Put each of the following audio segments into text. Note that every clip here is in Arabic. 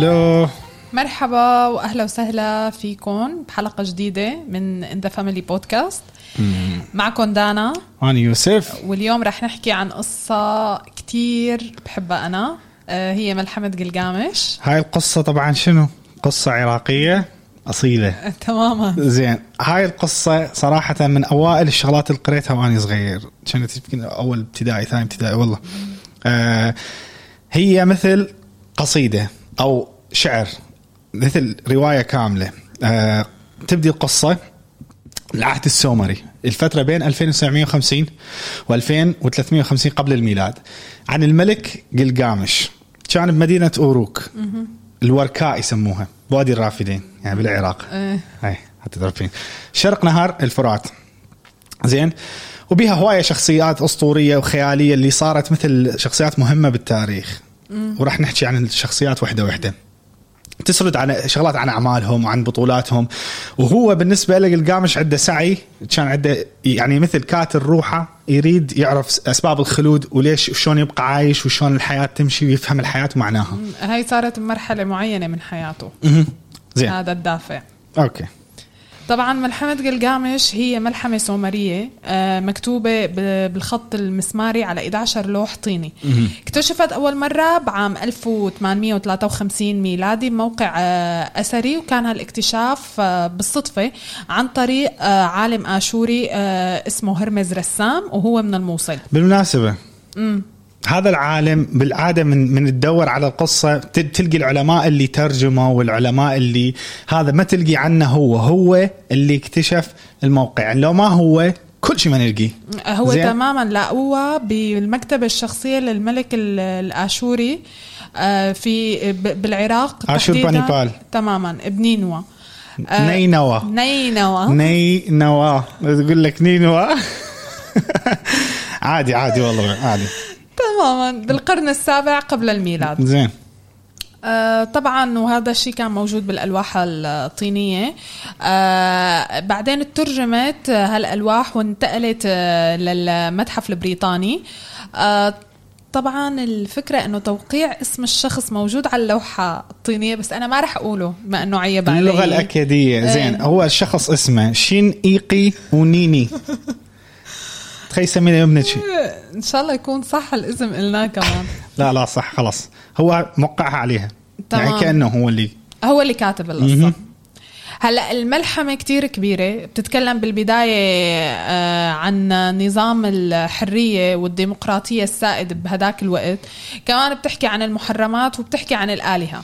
ألو مرحبا واهلا وسهلا فيكم بحلقة جديدة من In The Family Podcast معكم دانا. أنا يوسف. واليوم رح نحكي عن قصة كتير بحبها أنا. آه، هي ملحمة قلقامش هاي القصة طبعا شنو؟ قصة عراقية أصيلة. تماما. زين هاي القصة صراحة من أوائل الشغلات اللي قريتها وأنا صغير. كانت يمكن أول ابتدائي ثاني ابتدائي والله. آه هي مثل قصيدة. أو شعر مثل رواية كاملة. آه تبدي القصة العهد السومري. الفترة بين 2950 و 2350 قبل الميلاد. عن الملك قلقامش كان بمدينة أوروك. الوركاء يسموها. بوادي الرافدين يعني بالعراق. إيه. هاي حتى تعرفين شرق نهر الفرات. زين. وبيها هواية شخصيات أسطورية وخيالية اللي صارت مثل شخصيات مهمة بالتاريخ. وراح نحكي عن الشخصيات وحدة وحدة. تسرد عن شغلات عن أعمالهم وعن بطولاتهم. وهو بالنسبة له قلقامش عنده سعي كان عنده يعني مثل كاتل روحه يريد يعرف أسباب الخلود وليش وشلون يبقى عايش وشلون الحياة تمشي ويفهم الحياة ومعناها. هاي صارت بمرحله معينة من حياته. زين. هذا الدافع. أوكي. طبعا ملحمة قلقامش هي ملحمة سومرية آه، مكتوبة بالخط المسماري على 11 لوح طيني. اكتشفت أول مرة بعام 1853 ميلادي بموقع آه، أثري وكان هالاكتشاف آه، بالصدفة عن طريق عالم آشوري اسمه هرمز رسام وهو من الموصل. بالمناسبة هذا العالم بالعاده من من تدور على القصة تل- تلقي العلماء اللي ترجموا والعلماء اللي هذا ما تلقي عنه هو هو اللي اكتشف الموقع. يعني لو ما هو كل شيء ما نلقيه. هو زين؟ تماما لا هو بالمكتبة الشخصية للملك ال- الآشوري آه، في بالعراق تحديداً- بانيبال. تماما بنينوى آه، نينوى. نينوى. نينوى. تقول لك نينوى؟ عادي عادي والله عادي. تماما بالقرن السابع قبل الميلاد. زين. آه، طبعا وهذا الشيء كان موجود بالألواح الطينية. آه، بعدين ترجمت هالألواح وانتقلت آه، للمتحف البريطاني. آه، طبعا الفكرة إنه توقيع اسم الشخص موجود على اللوحة الطينية بس أنا ما رح أقوله بما إنه عيب علي. اللغة الأكادية. زين إيه. هو الشخص اسمه شين ايقي ونيني تخيل يسمينا ابنك شي. إن شاء الله يكون صح الاسم قلناه كمان. لا لا صح خلاص. هو موقعها عليها. تمام. يعني كأنه هو اللي هو اللي كاتب القصة. هلا الملحمة كتير كبيرة. بتتكلم بالبداية آه، عن نظام الحرية والديمقراطية السائد بهداك الوقت. كمان بتحكي عن المحرمات وبتحكي عن الآلهة.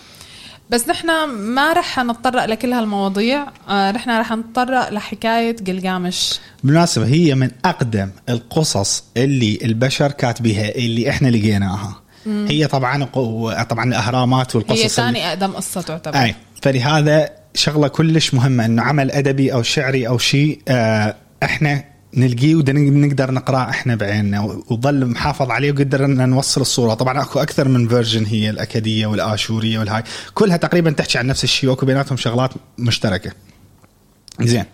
بس نحن ما رح نتطرق لكل هالمواضيع. آه، نحن رح نتطرق لحكاية قلقامش بالمناسبة هي من أقدم القصص اللي البشر كاتبيها اللي إحنا لقيناها. هي طبعا طبعا الأهرامات والقصص هي ثاني أقدم قصة تعتبر. أي فلهذا شغلة كلش مهمة إنه عمل أدبي أو شعري أو شيء آه إحنا نلقيه ونقدر نقراه إحنا بعيننا. وظل محافظ عليه وقدرنا نوصل الصورة. طبعا أكو أكثر من version هي الأكادية والآشورية والهاي. كلها تقريبا تحكي عن نفس الشيء. وأكو بيناتهم شغلات مشتركة. زين.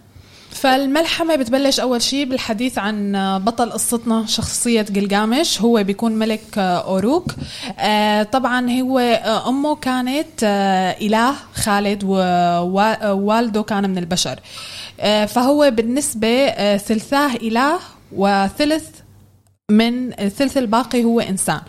فالملحمة بتبلش أول شيء بالحديث عن بطل قصتنا شخصية قلقامش هو بيكون ملك أوروك. آه، طبعا هو آه، أمه كانت آه، إله خالد ووالده كان من البشر. فهو بالنسبة ثلثاه إله وثلث من الثلث الباقي هو إنسان.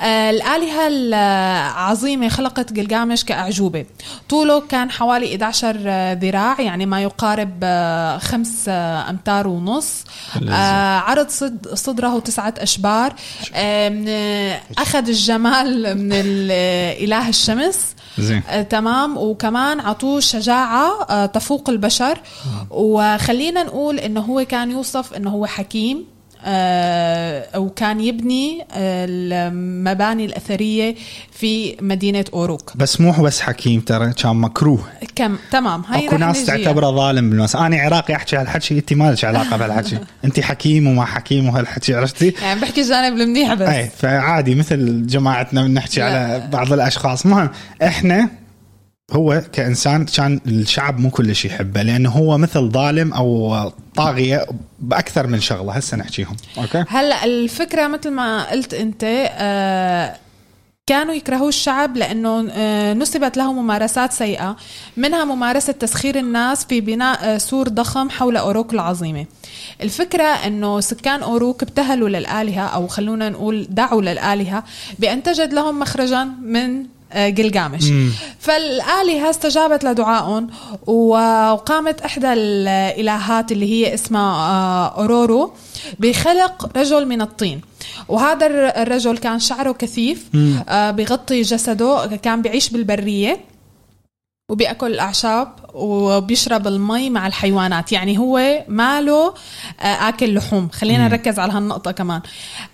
آه، الآلهة العظيمة خلقت قلقامش كأعجوبة. طوله كان حوالي 11 ذراع يعني ما يقارب آه، خمس آه، أمتار ونص. آه، عرض صد صدره تسعة أشبار. آه، آه، أخذ الجمال من ال- آه، إله الشمس. زين. آه، تمام. وكمان عطوه شجاعة آه، تفوق البشر. وخلينا نقول إنه هو كان يوصف إنه هو حكيم. آه، وكان يبني آه، المباني الأثرية في مدينة أوروك. بس مو بس حكيم ترى كان مكروه. كم؟ تمام هاي أكو ناس. تعتبره ظالم بالمناسبه أنا عراقي أحكي هالحكي أنت ما لك علاقة بهالحكي. أنت حكيم وما حكيم وهالحكي عرفتي؟ يعني بحكي الجانب المنيح بس. اي فعادي مثل جماعتنا بنحكي. على بعض الأشخاص. مهم إحنا هو كإنسان كان الشعب مو كل شيء يحبه لأنه هو مثل ظالم أو طاغية بأكثر من شغلة. هسه نحكيهم okay؟ هلا الفكرة مثل ما قلت أنت آه كانوا يكرهوا الشعب لأنه آه، نسبت له ممارسات سيئة. منها ممارسة تسخير الناس في بناء آه، سور ضخم حول أوروك العظيمة. الفكرة أنه سكان أوروك ابتهلوا للآلهة أو خلونا نقول دعوا للآلهة بأن تجد لهم مخرجا من جلجامش. فالآلهة استجابت لدعائهم وقامت إحدى الإلهات اللي هي اسمها أورورو بخلق رجل من الطين. وهذا الرجل كان شعره كثيف آه بغطي جسده كان بيعيش بالبرية وبيأكل الاعشاب وبيشرب المي مع الحيوانات. يعني هو ماله آه آكل لحوم. خلينا نركز على هالنقطة كمان.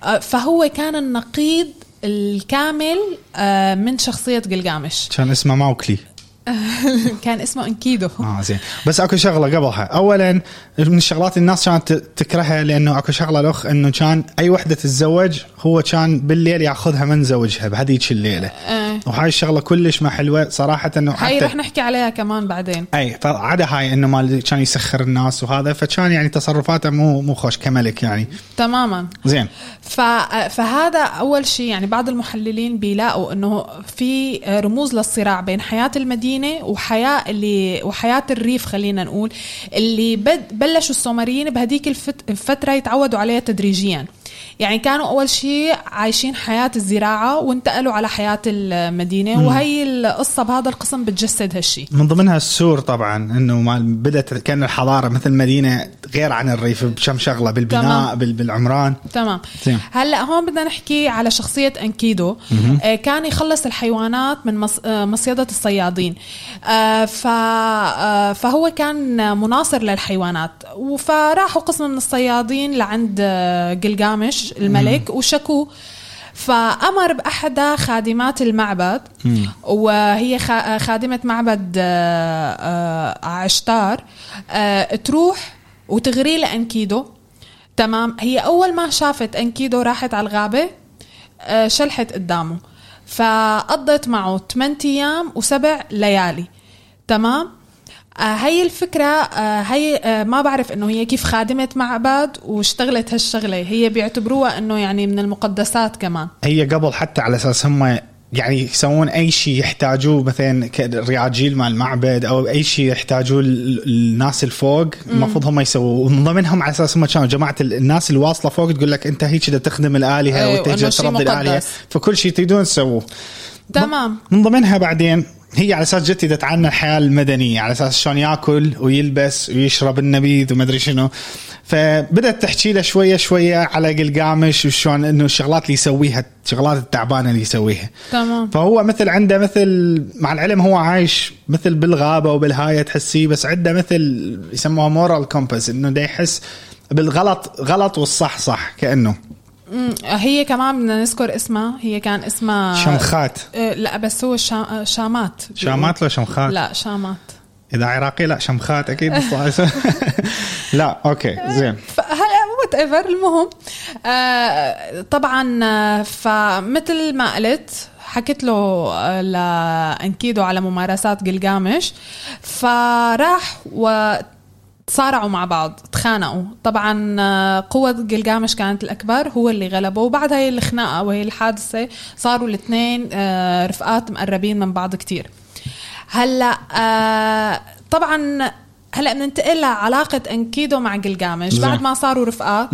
آه فهو كان النقيض الكامل آه من شخصية جلجامش كان اسمه ماوكلي كان اسمه انكيدو. آه زين. بس أكو شغلة قبلها. اولا من الشغلات الناس كانت تكرهها لأنه أكو شغلة الاخ إنه كان أي وحدة تتزوج هو كان بالليل ياخذها من زوجها بهذيك الليلة. أه. وهاي الشغلة كلش ما حلوة صراحة إنه هاي رح نحكي عليها كمان بعدين. أي فعدا هاي إنه مال كان يسخر الناس وهذا فكان يعني تصرفاته مو مو خوش كملك يعني. تماما. زين. ف... فهذا أول شيء يعني بعض المحللين بيلاقوا إنه في رموز للصراع بين حياة المدينة وحياة اللي وحياة الريف خلينا نقول اللي بد... بلشوا السومريين بهديك الفترة يتعودوا عليها تدريجيا. يعني كانوا أول شيء عايشين حياة الزراعة وانتقلوا على حياة المدينة مم. وهي القصة بهذا القسم بتجسد هالشيء من ضمنها السور طبعا إنه ما بدأت كأن الحضارة مثل مدينة غير عن الريف بكم شغلة بالبناء تمام. بالعمران. تمام. زين. هلأ هون بدنا نحكي على شخصية أنكيدو. آه كان يخلص الحيوانات من مص... آه مصيدة الصيادين. آه ف... آه فهو كان مناصر للحيوانات. فراحوا قسم من الصيادين لعند آه، جلجامش الملك وشكوه فأمر بأحدى خادمات المعبد وهي خادمة معبد آه، آه، عشتار آه، تروح وتغري لأنكيدو. تمام؟ هي أول ما شافت أنكيدو راحت على الغابة شلحت قدامه. فقضت معه 8 أيام وسبع ليالي. تمام؟ آه، هي الفكرة آه، هي آه، ما بعرف إنه هي كيف خادمة معبد واشتغلت هالشغلة. هي بيعتبروها إنه يعني من المقدسات كمان. هي قبل حتى على أساس هم يعني يسوون أي شيء يحتاجوه مثلا كرياجيل مال المعبد أو أي شيء يحتاجوه الناس الفوق. المفروض هم يسووه. ومن ضمنهم على أساس هم كانوا جماعة الناس اللي واصله فوق تقول لك أنت هيك تخدم الآلهة أيوه وانت ترضي الآلهة. فكل شيء تريدون تسووه. تمام. من ضمنها بعدين هي على أساس جدت عنا الحياة المدنية على أساس شلون يأكل ويلبس ويشرب النبيذ وما أدري شنو. فبدأت تحكي له شوية شوية على قلقامش وشلون إنه الشغلات اللي يسويها الشغلات التعبانة اللي يسويها. تمام. فهو مثل عنده مثل مع العلم هو عايش مثل بالغابة وبالهاية تحسيه بس عنده مثل يسموها moral compass إنه يحس بالغلط غلط والصح صح كأنه. هي كمان بدنا نذكر اسمها هي كان اسمها شمخات. آه، لا بس هو شا... آه، شامات. شامات ولا شمخات؟ لا شامات. إذا عراقي لا شمخات أكيد. لا okay زين. whatever المهم آه طبعا فمثل ما قلت حكيت له لأنكيدو على ممارسات جلجامش فراح و تصارعوا مع بعض تخانقوا. طبعا آه، قوة جلجامش كانت الأكبر هو اللي غلبه. وبعد هاي الخناقة وهي الحادثة صاروا الاثنين آه، رفقات مقربين من بعض كتير. هلأ آه، طبعا هلأ بننتقل لعلاقة إنكيدو مع جلجامش. بعد ما صاروا رفقات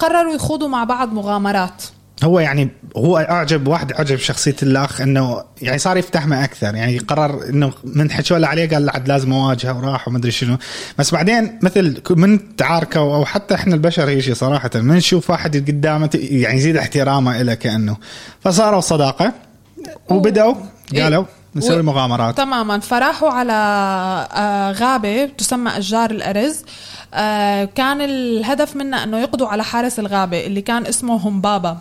قرروا يخوضوا مع بعض مغامرات. هو يعني هو أعجب واحد أعجب شخصية الأخ إنه يعني صار يفتحمه أكثر. يعني قرر إنه من حكوا له عليه قال عاد لازم أواجهه وراح وما أدري شنو. بس بعدين مثل من تعاركوا أو حتى إحنا البشر هي شيء صراحة من نشوف واحد قدامه يعني يزيد احترامه له كأنه. فصاروا صداقة وبدأوا قالوا نسوي مغامرات. تماما. فراحوا على آه، غابة تسمى أشجار الأرز. آه، كان الهدف منها إنه يقضوا على حارس الغابة اللي كان اسمه همبابا.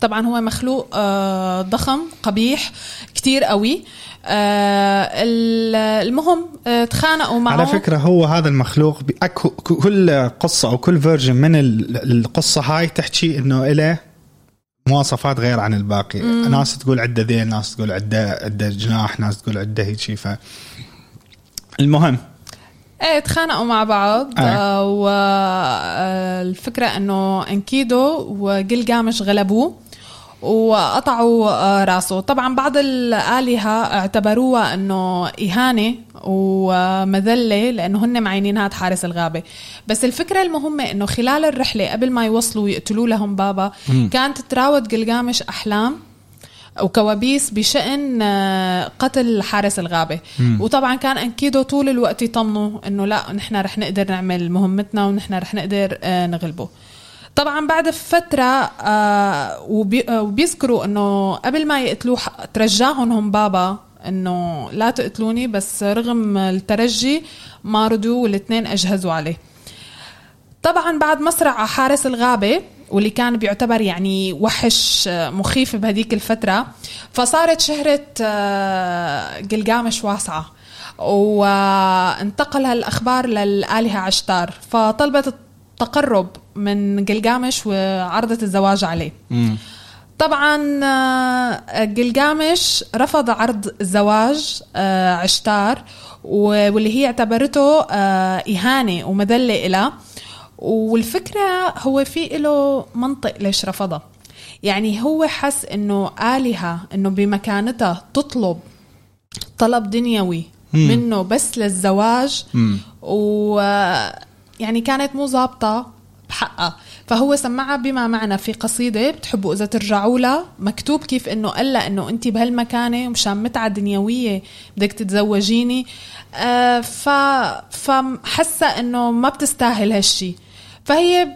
طبعا هو مخلوق آه، ضخم قبيح كتير قوي. آه، المهم آه، تخانقوا معه. على فكرة هو هذا المخلوق كل قصة أو كل فيرجن من القصة هاي تحكي إنه له مواصفات غير عن الباقي. مم. ناس تقول عنده ذيل ناس تقول عنده عنده جناح ناس تقول عنده هيك ف المهم. إيه تخانقوا مع بعض. آه. والفكرة إنه أنكيدو وجلجامش غلبوه. وقطعوا آه، راسه. طبعا بعض الآلهة اعتبروها أنه إهانة ومذلة لأنه هن معينين هاد حارس الغابة. بس الفكرة المهمة أنه خلال الرحلة قبل ما يوصلوا يقتلوا لهم بابا كانت تراود جلجامش أحلام وكوابيس بشأن آه، قتل حارس الغابة. مم. وطبعا كان أنكيدو طول الوقت يطمنوا أنه لا نحن رح نقدر نعمل مهمتنا ونحن رح نقدر آه، نغلبه. طبعا بعد فترة آه، وبيذكروا إنه قبل ما يقتلوه ترجاهم هم بابا إنه لا تقتلوني بس رغم الترجي ما رضوا والاثنين أجهزوا عليه. طبعا بعد مصرع حارس الغابة واللي كان بيعتبر يعني وحش مخيف بهديك الفترة فصارت شهرة قلقامش آه، واسعة. وانتقل هالأخبار للآلهة عشتار. فطلبت التقرب من قلقامش وعرضت الزواج عليه. طبعا آه، قلقامش رفض عرض الزواج آه، عشتار واللي هي اعتبرته إهانة ومذلة إلها والفكرة هو في له منطق ليش رفضها يعني هو حس إنه آلهة إنه بمكانتها تطلب طلب دنيوي مم. منه بس للزواج. و يعني كانت مو ظابطة. بحقها. فهو سمعها بما معنى. في قصيدة بتحبوا إذا ترجعوا لها. مكتوب كيف إنه قال إنه أنت بهالمكانة ومشان متعة دنيوية بدك تتزوجيني. آه ف فحاسة إنه ما بتستاهل هالشي. فهي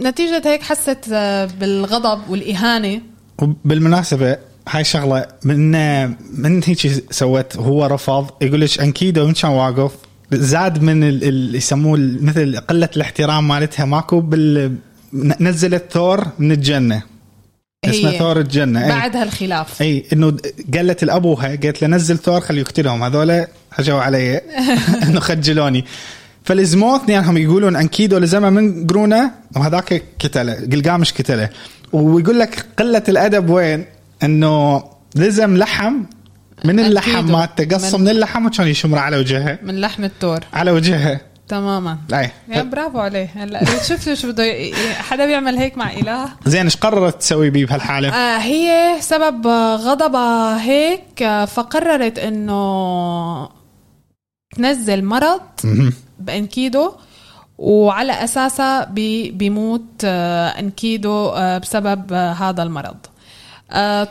نتيجة هيك حست آه، بالغضب والإهانة. وبالمناسبة هاي شغلة من من هيك سوت هو رفض. يقول لك أنكيدو من كان واقف؟ زاد من اللي يسموه مثل قلة الاحترام مالتها ماكو بال نزلت ثور من الجنة. اسمه ثور الجنة بعد أي. هالخلاف. اي إنه قالت لابوها قالت له نزل ثور خليه يقتلهم. هذول هجوا علي. إنه خجلوني. فالزمو اثنينهم يقولون أنكيدو لزمة من قرونة وهذاك كتله قلقامش كتله ويقول لك قلة الأدب وين؟ إنه لزم لحم من اللحم مالته قصه من, من اللحم وكان يشمره على وجهها من لحم التور. على وجهها تماما. لا يا برافو عليه. هلا شفت شو بده حدا بيعمل هيك مع إله؟ زين إيش قررت تسوي بيه بهالحالة؟ آه هي سبب غضبها هيك آه، فقررت إنه تنزل مرض بأنكيدو وعلى اساسها بي بيموت آه، أنكيدو آه، بسبب هذا المرض.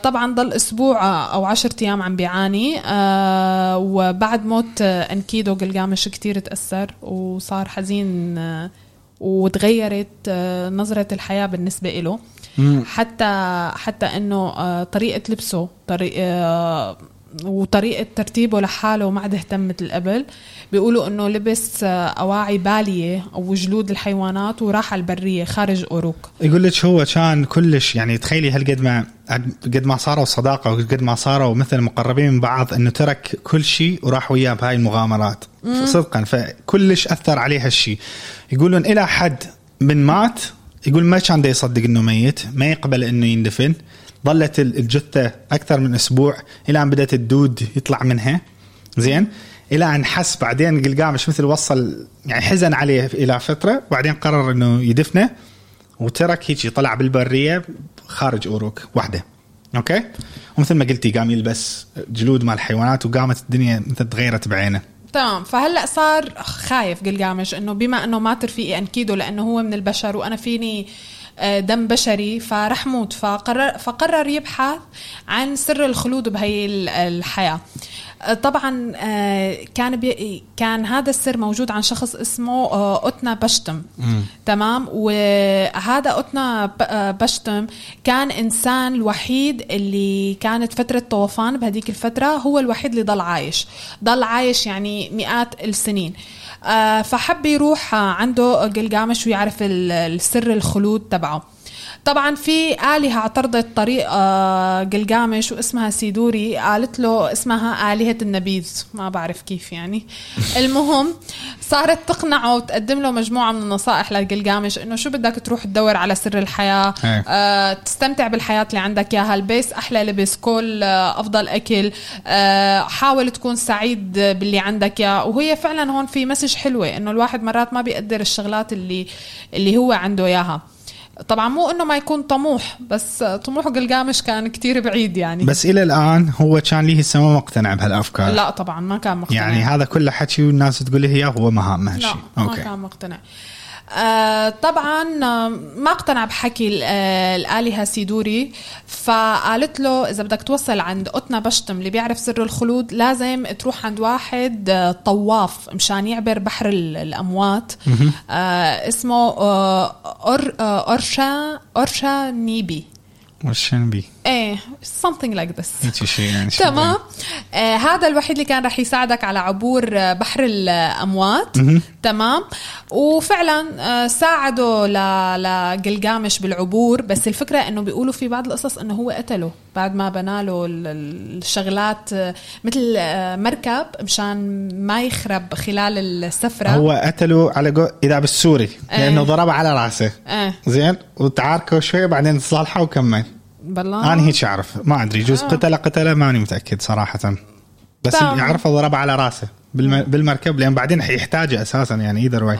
طبعا ضل أسبوع أو عشرة أيام عم بيعاني. وبعد موت أنكيدو قلقامش كتير تأثر وصار حزين وتغيرت نظرة الحياة بالنسبة له حتى حتى إنه طريقة لبسه طريقة وطريقة ترتيبه لحاله ما عاد اهتم مثل قبل. بيقولوا إنه لبس آه، أواعي بالية أو جلود الحيوانات وراح على البرية خارج أوروك. يقول لك هو كان كلش يعني تخيلي هالقد ما قد ما صاروا صداقة وقد ما صاروا مثل مقربين من بعض إنه ترك كل شيء وراح وياه بهاي المغامرات. مم. صدقا فكلش أثر عليه هالشيء. يقولون إلى حد من مات يقول ما كان يصدق إنه ميت ما يقبل إنه يندفن. ظلت الجثة أكثر من أسبوع. إلى أن بدأت الدود يطلع منها. زين؟ إلى أن حس بعدين قلقامش مثل وصل يعني حزن عليه إلى فتره وبعدين قرر إنه يدفنه. وترك هيك طلع بالبرية خارج أوروك وحده. okay؟ ومثل ما قلتي قام يلبس جلود مال الحيوانات وقامت الدنيا مثل تغيرت بعينه. تمام. فهلأ صار خايف قلقامش إنه بما إنه مات رفيقي انكيدو لأنه هو من البشر وأنا فيني دم بشري فرح أموت فقرر فقرر يبحث عن سر الخلود بهي الحياة. آه، طبعا آه، كان بي كان هذا السر موجود عن شخص اسمه أوتنا بشتم. تمام؟ وهذا أوتنا بشتم كان إنسان الوحيد اللي كانت فترة طوفان بهذيك الفترة هو الوحيد اللي ضل عايش. ضل عايش يعني مئات السنين. فحب يروح عنده قلقامش ويعرف السر الخلود تبعه. طبعا في آلهة اعترضت طريق قلقامش واسمها سيدوري قالت له اسمها آلهة النبيذ. ما بعرف كيف يعني. المهم صارت تقنعه وتقدم له مجموعة من النصائح لقلقامش إنه شو بدك تروح تدور على سر الحياة آه تستمتع بالحياة اللي عندك إياها. البس أحلى لبس كل آه أفضل أكل آه حاول تكون سعيد باللي عندك إياه. وهي فعلا هون في مسج حلوة إنه الواحد مرات ما بيقدر الشغلات اللي اللي هو عنده إياها. طبعا مو إنه ما يكون طموح بس طموح قلقامش كان كتير بعيد يعني. بس إلى الآن هو كان ليه السما ما مقتنع بهالأفكار. لا طبعا ما كان مقتنع. يعني هذا كله حكي والناس تقول لي اياه هو ما هامه لا هالشيء ما كان مقتنع. آه طبعا آه، ما اقتنع بحكي آه، الآلهة سيدوري. فقالت له إذا بدك توصل عند قطنا بشتم اللي بيعرف سر الخلود لازم تروح عند واحد آه، طواف مشان يعبر بحر ال- الأموات. آه اسمه آه أور آه أورشا أورشا نيبي. وش بي إيه something like this. شيء يعني تمام. آه هذا الوحيد اللي كان رح يساعدك على عبور آه، بحر الأموات. تمام. وفعلا آه ساعده ل- لقلقامش بالعبور. بس الفكرة إنه بيقولوا في بعض القصص إنه هو قتله بعد ما بناله ال- ال- الشغلات آه، مثل آه، مركب مشان ما يخرب خلال السفرة. هو قتله على جو... إذا بالسوري لأنه إيه. ضربه على رأسه. إيه. زين؟ وتعاركوا شوي بعدين تصالحوا وكمل. بالله؟ أنا هيك أعرف. ما أدري. جزء آه. قتلة قتلة ماني متأكد صراحة. بس. اللي يعرفه ضربه على رأسه بالم... بالمركب لأن بعدين حيحتاجه أساسا يعني either way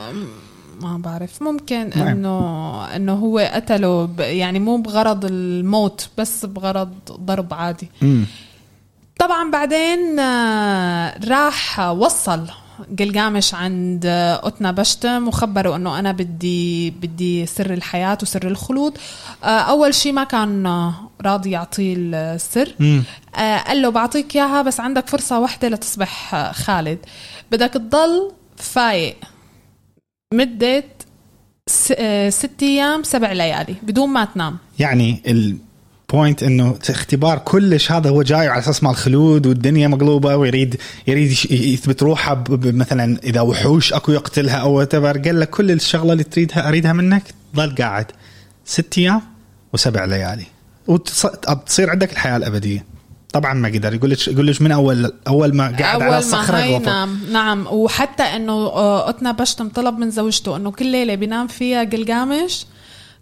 ما بعرف. ممكن. إنه إنه هو قتله ب- يعني مو بغرض الموت بس بغرض ضرب عادي. طبعا بعدين آه، راح وصل. قلقامش عند قطنا بشتم وخبره إنه أنا بدي بدي سر الحياة وسر الخلود. آه، أول شيء ما كان راضي يعطيه السر. آه، قال له بعطيك إياها بس عندك فرصة واحدة لتصبح آه، خالد. بدك تضل فايق آه، ست أيام سبع ليالي بدون ما تنام. يعني البوينت إنه اختبار كلش هذا هو جاي على أساس مال خلود والدنيا مقلوبة ويريد يريد يثبت روحه مثلا إذا وحوش أكو يقتلها أو تبر قال لك كل الشغلة اللي تريدها أريدها منك ضل قاعد. ست أيام وسبع ليالي. وتصير عندك الحياة الأبدية. طبعا ما قدر. يقول لك يقول لك من اول أول ما قاعد على أول ما الصخره. نام نعم وحتى إنه آه، قطنا بشتم طلب من زوجته إنه كل ليلة بينام فيها قلقامش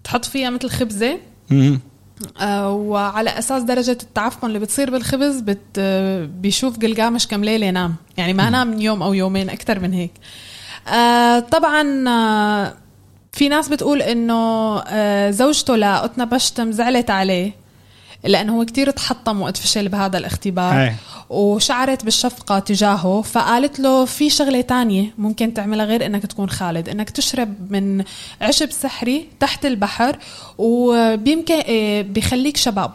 تحط فيها مثل خبزة. وعلى أساس درجة التعفن اللي بتصير بالخبز بت آه، بيشوف قلقامش كم ليلة نام. يعني ما نام من يوم أو يومين أكثر من هيك. آه، طبعا آه، في ناس بتقول إنه آه، زوجته لقطنا بشتم زعلت عليه. لأنه هو كتير تحطم وقت فشل بهذا الاختبار أي. وشعرت بالشفقة تجاهه فقالت له في شغلة تانية ممكن تعملها غير إنك تكون خالد إنك تشرب من عشب سحري تحت البحر وبيمكن إيه، بيخليك شباب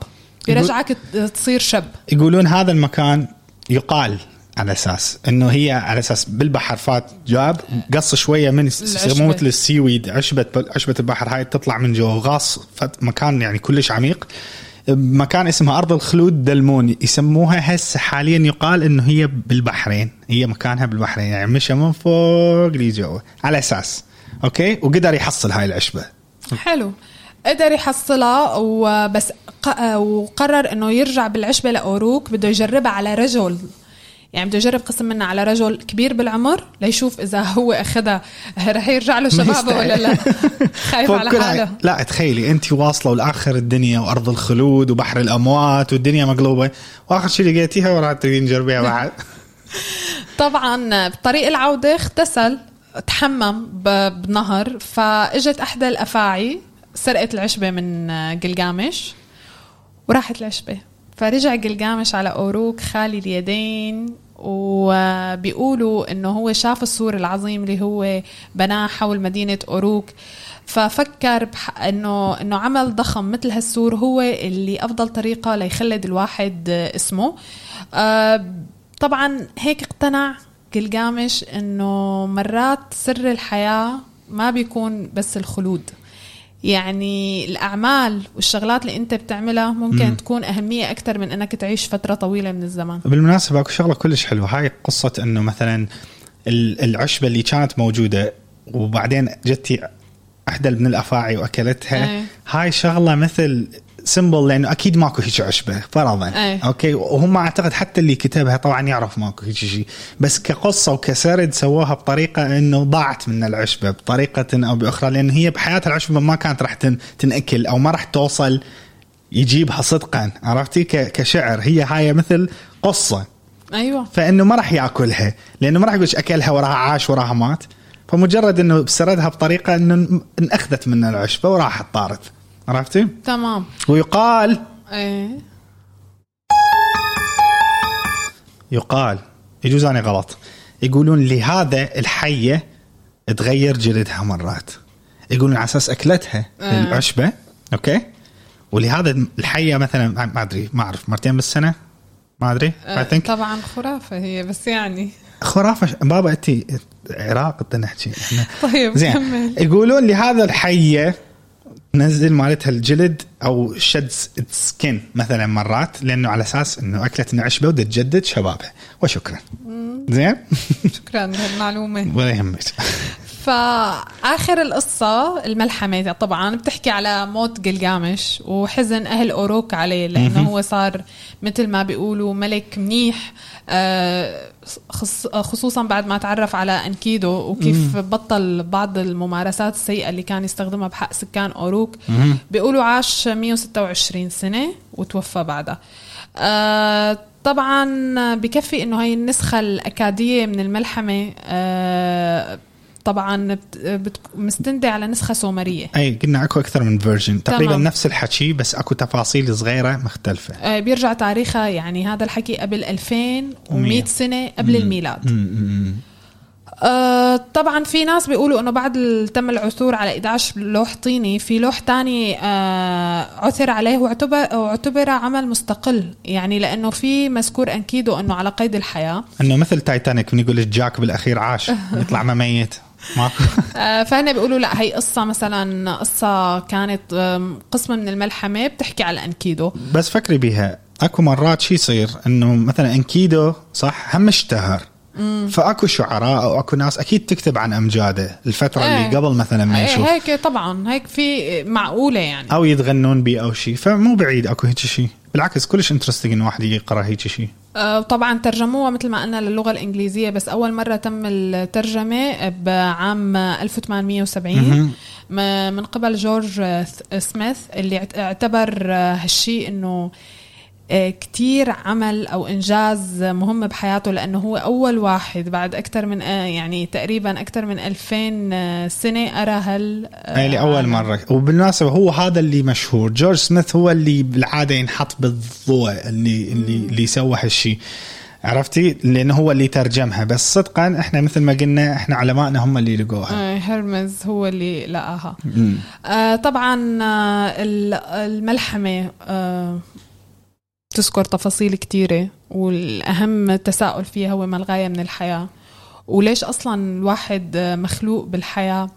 بيرجعك تصير شاب يقولون هذا المكان يقال على أساس إنه هي على أساس بالبحر فات جاب قص شوية من. يسموه مثل السيويد عشبة عشبة البحر هاي تطلع من جوا غاص مكان يعني كلش عميق مكان اسمها أرض الخلود دلمون يسموها هسه حاليا يقال إنه هي بالبحرين هي مكانها بالبحرين يعني مشى من فوق لجوا على أساس. أوكي؟ وقدر يحصل هاي العشبة. حلو. قدر يحصلها وبس وقرر إنه يرجع بالعشبة لأوروك بده يجربها على رجل يعني بده يجرب قسم منها على رجل كبير بالعمر ليشوف إذا هو أخذها رح يرجع له شبابه. ولا لا؟ خايف على حاله. لا تخيلي أنت واصلة لآخر الدنيا وأرض الخلود وبحر الأموات والدنيا مقلوبة وآخر شيء لقيتيها وراح تريدين تجربيها بعد. طبعا بطريق العودة اغتسل تحمم بنهر فإجت إحدى الأفاعي سرقت العشبة من قلقامش وراحت العشبة فرجع قلقامش على أوروك خالي اليدين وبيقولوا إنه هو شاف السور العظيم اللي هو بناه حول مدينة أوروك. ففكر بح... انه إنه عمل ضخم مثل هالسور هو اللي أفضل طريقة ليخلد الواحد اسمه. آه، طبعا هيك اقتنع قلقامش إنه مرات سر الحياة ما بيكون بس الخلود. يعني الأعمال والشغلات اللي أنت بتعملها ممكن مم. تكون أهمية أكثر من إنك تعيش فترة طويلة من الزمان بالمناسبة أكو شغلة كلش حلوة هاي قصة إنه مثلا ال- العشبة اللي كانت موجودة وبعدين جتي احدى من الأفاعي وأكلتها إيه. هاي شغلة مثل symbol لأنه أكيد ماكو هيك عشبة. فرضا. إيه. okay؟ وهم أعتقد حتى اللي كتبها طبعا يعرف ماكو هيك شيء. بس كقصة وكسرد سووها بطريقة إنه ضاعت من العشبة بطريقة أو بأخرى لأن هي بحياة العشبة ما كانت راح تن- تنأكل أو ما راح توصل يجيبها صدقا. عرفتي؟ كشعر. هي هاي مثل قصة. أيوه. فإنه ما راح يأكلها. لأنه ما راح يقول أكلها وراها عاش وراها مات. فمجرد إنه سردها بطريقة إنه انأخذت منه العشبة وراحت طارت. عرفتي؟ تمام. ويقال إيه. يقال يجوز أنا غلط. يقولون لهذا الحية تغير جلدها مرات. يقولون على أساس أكلتها آه. العشبة أوكي؟ ولهذا الحية مثلا ما أدري ما أعرف مرتين بالسنة؟ ما أدري آه، طبعا خرافة هي بس يعني. خرافة بابا انت عراق بدنا نحكي إحنا طيب زين. يقولون لهذا الحية تنزل مالتها الجلد أو شد سكين مثلا مرات لأنه على أساس إنه أكلت عشبة وتجدد شبابها وشكرا. زين؟ شكرا لهالمعلومة. ولا يهمك. فآخر القصة الملحمة طبعا بتحكي على موت جلجامش وحزن أهل أوروك عليه لأنه هو صار مثل ما بيقولوا ملك منيح آه، خص- خصوصا بعد ما تعرف على أنكيدو وكيف بطل بعض الممارسات السيئة اللي كان يستخدمها بحق سكان أوروك. بيقولوا عاش 126 سنة وتوفى بعدها. آه، طبعا بكفي إنه هي النسخة الاكاديه من الملحمة آه، طبعا مستندة على نسخة سومرية. أي قلنا أكو أكثر من فيرجن تقريبا. نفس الحكي بس أكو تفاصيل صغيرة مختلفة. آه، بيرجع تاريخها يعني هذا الحكي قبل 2100 ومية. سنة قبل الميلاد. م- م- آه، طبعا في ناس بيقولوا إنه بعد تم العثور على 11 لوح طيني في لوح تاني آه، عثر عليه واعتبر واعتبر عمل مستقل. يعني لأنه في مذكور أنكيدو إنه على قيد الحياة. إنه مثل تايتانيك من يقول لك جاك بالأخير عاش يطلع ما ميت. فهنا بيقولوا لا هي قصة مثلا قصة كانت قسم من الملحمة بتحكي على أنكيدو. بس فكري بيها أكو مرات شي يصير إنه مثلا أنكيدو صح؟ هم اشتهر. فأكو شعراء أو أكو ناس أكيد تكتب عن أمجاده الفترة إيه. اللي قبل مثلا ما إيه، يشوف. هيك طبعا هيك في معقولة يعني. أو يتغنون بيه أو شيء فمو بعيد أكو هيك شيء بالعكس كلش انترستنج انه واحد يقرأ هيك شيء آه، طبعا ترجموها مثل ما قلنا للغة الإنجليزية بس أول مرة تم الترجمة بعام 1870 م- من قبل جورج سميث اللي اعت- اعتبر هالشيء إنه كتير عمل أو إنجاز مهم بحياته لأنه هو أول واحد بعد أكثر من آه، يعني تقريبا أكثر من 2000 آه، سنة أرى هال آه، اي لأول عالم. مرة. وبالمناسبة هو هذا اللي مشهور. جورج سميث هو اللي بالعادة ينحط بالضوء اللي اللي اللي سوى هالشيء عرفتي؟ لأنه هو اللي ترجمها. بس صدقا إحنا مثل ما قلنا إحنا علمائنا هم اللي لقوها آه، هرمز هو اللي لقاها. آه طبعا آه ال- الملحمة آه تذكر تفاصيل كتيرة والأهم تساؤل فيها هو ما الغاية من الحياة؟ وليش أصلا الواحد مخلوق بالحياة؟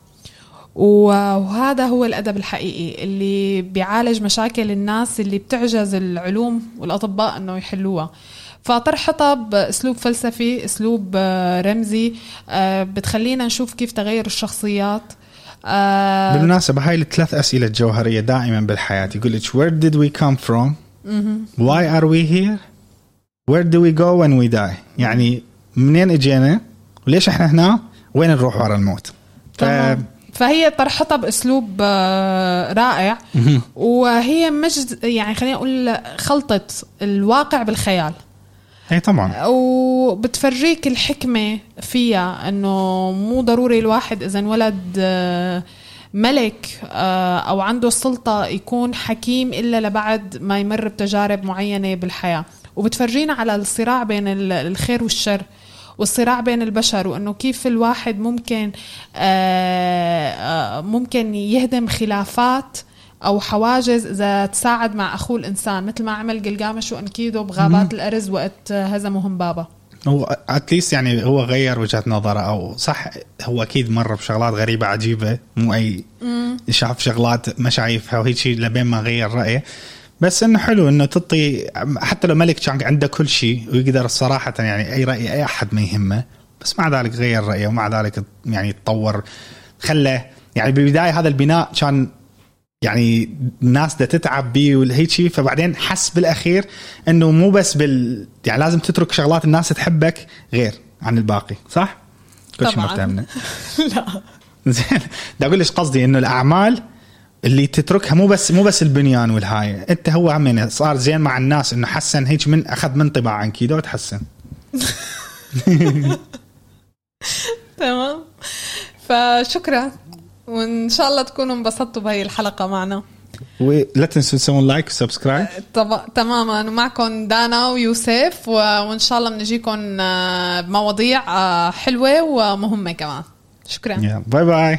وهذا هو الأدب الحقيقي اللي بيعالج مشاكل الناس اللي بتعجز العلوم والأطباء أنه يحلوها. فطرح حطب أسلوب فلسفي أسلوب آه، رمزي آه، بتخلينا نشوف كيف تغير الشخصيات. آه، بالمناسبة هاي الثلاث أسئلة الجوهريه دائما بالحياة. يقول لك where did we come from? Why are we here? Where do we go when we die? يعني منين اجينا؟ وليش إحنا هنا؟ وين نروح ورا الموت؟ ف... تمام. فهي طرحتها باسلوب آه، رائع. وهي مجد يعني خلينا نقول خلطة الواقع بالخيال. اي طبعا. وبتفرجيك الحكمة فيها إنه مو ضروري الواحد إذا انولد آه، ملك آه، أو عنده السلطه يكون حكيم إلا لبعد ما يمر بتجارب معينة بالحياة. وبتفرجينا على الصراع بين ال- الخير والشر والصراع بين البشر وإنه كيف الواحد ممكن آه، آه، ممكن يهدم خلافات أو حواجز إذا تساعد مع أخوه الإنسان مثل ما عمل جلجامش وإنكيدو بغابات الأرز وقت هزمهم بابا هو اتليست يعني هو غير وجهة نظره أو صح هو أكيد مر بشغلات غريبة عجيبة مو أي شاف شغلات ما شايفها وهيك شيء لبين ما غير رأيه. بس إنه حلو إنه تعطي حتى لو ملك كان عنده كل شيء ويقدر صراحة يعني أي رأي أي أحد ما يهمه بس مع ذلك غير رأيه ومع ذلك يعني تطور خلى يعني بالبدايه هذا البناء كان يعني الناس دا تتعب بيه وهيك شيء فبعدين حس بالأخير إنه مو بس بال يعني لازم تترك شغلات الناس تحبك غير عن الباقي صح؟ كل شيء. مرتبنا لا. زين. بدي أقول لك قصدي إنه الأعمال اللي تتركها مو بس مو بس البنيان والهاي. أنت هو هم صار زين مع الناس إنه حسن هيك من أخذ من طباع عن كيدو وتحسن. تمام. فشكرا. وإن شاء الله تكونوا انبسطتوا بهي الحلقة معنا. ولا تنسوا تسوون like و subscribe طب... تماما. ومعكم دانا ويوسف. وإن شاء الله بنجيكم آه، بمواضيع آه، حلوة ومهمة كمان. شكرا. يلا bye bye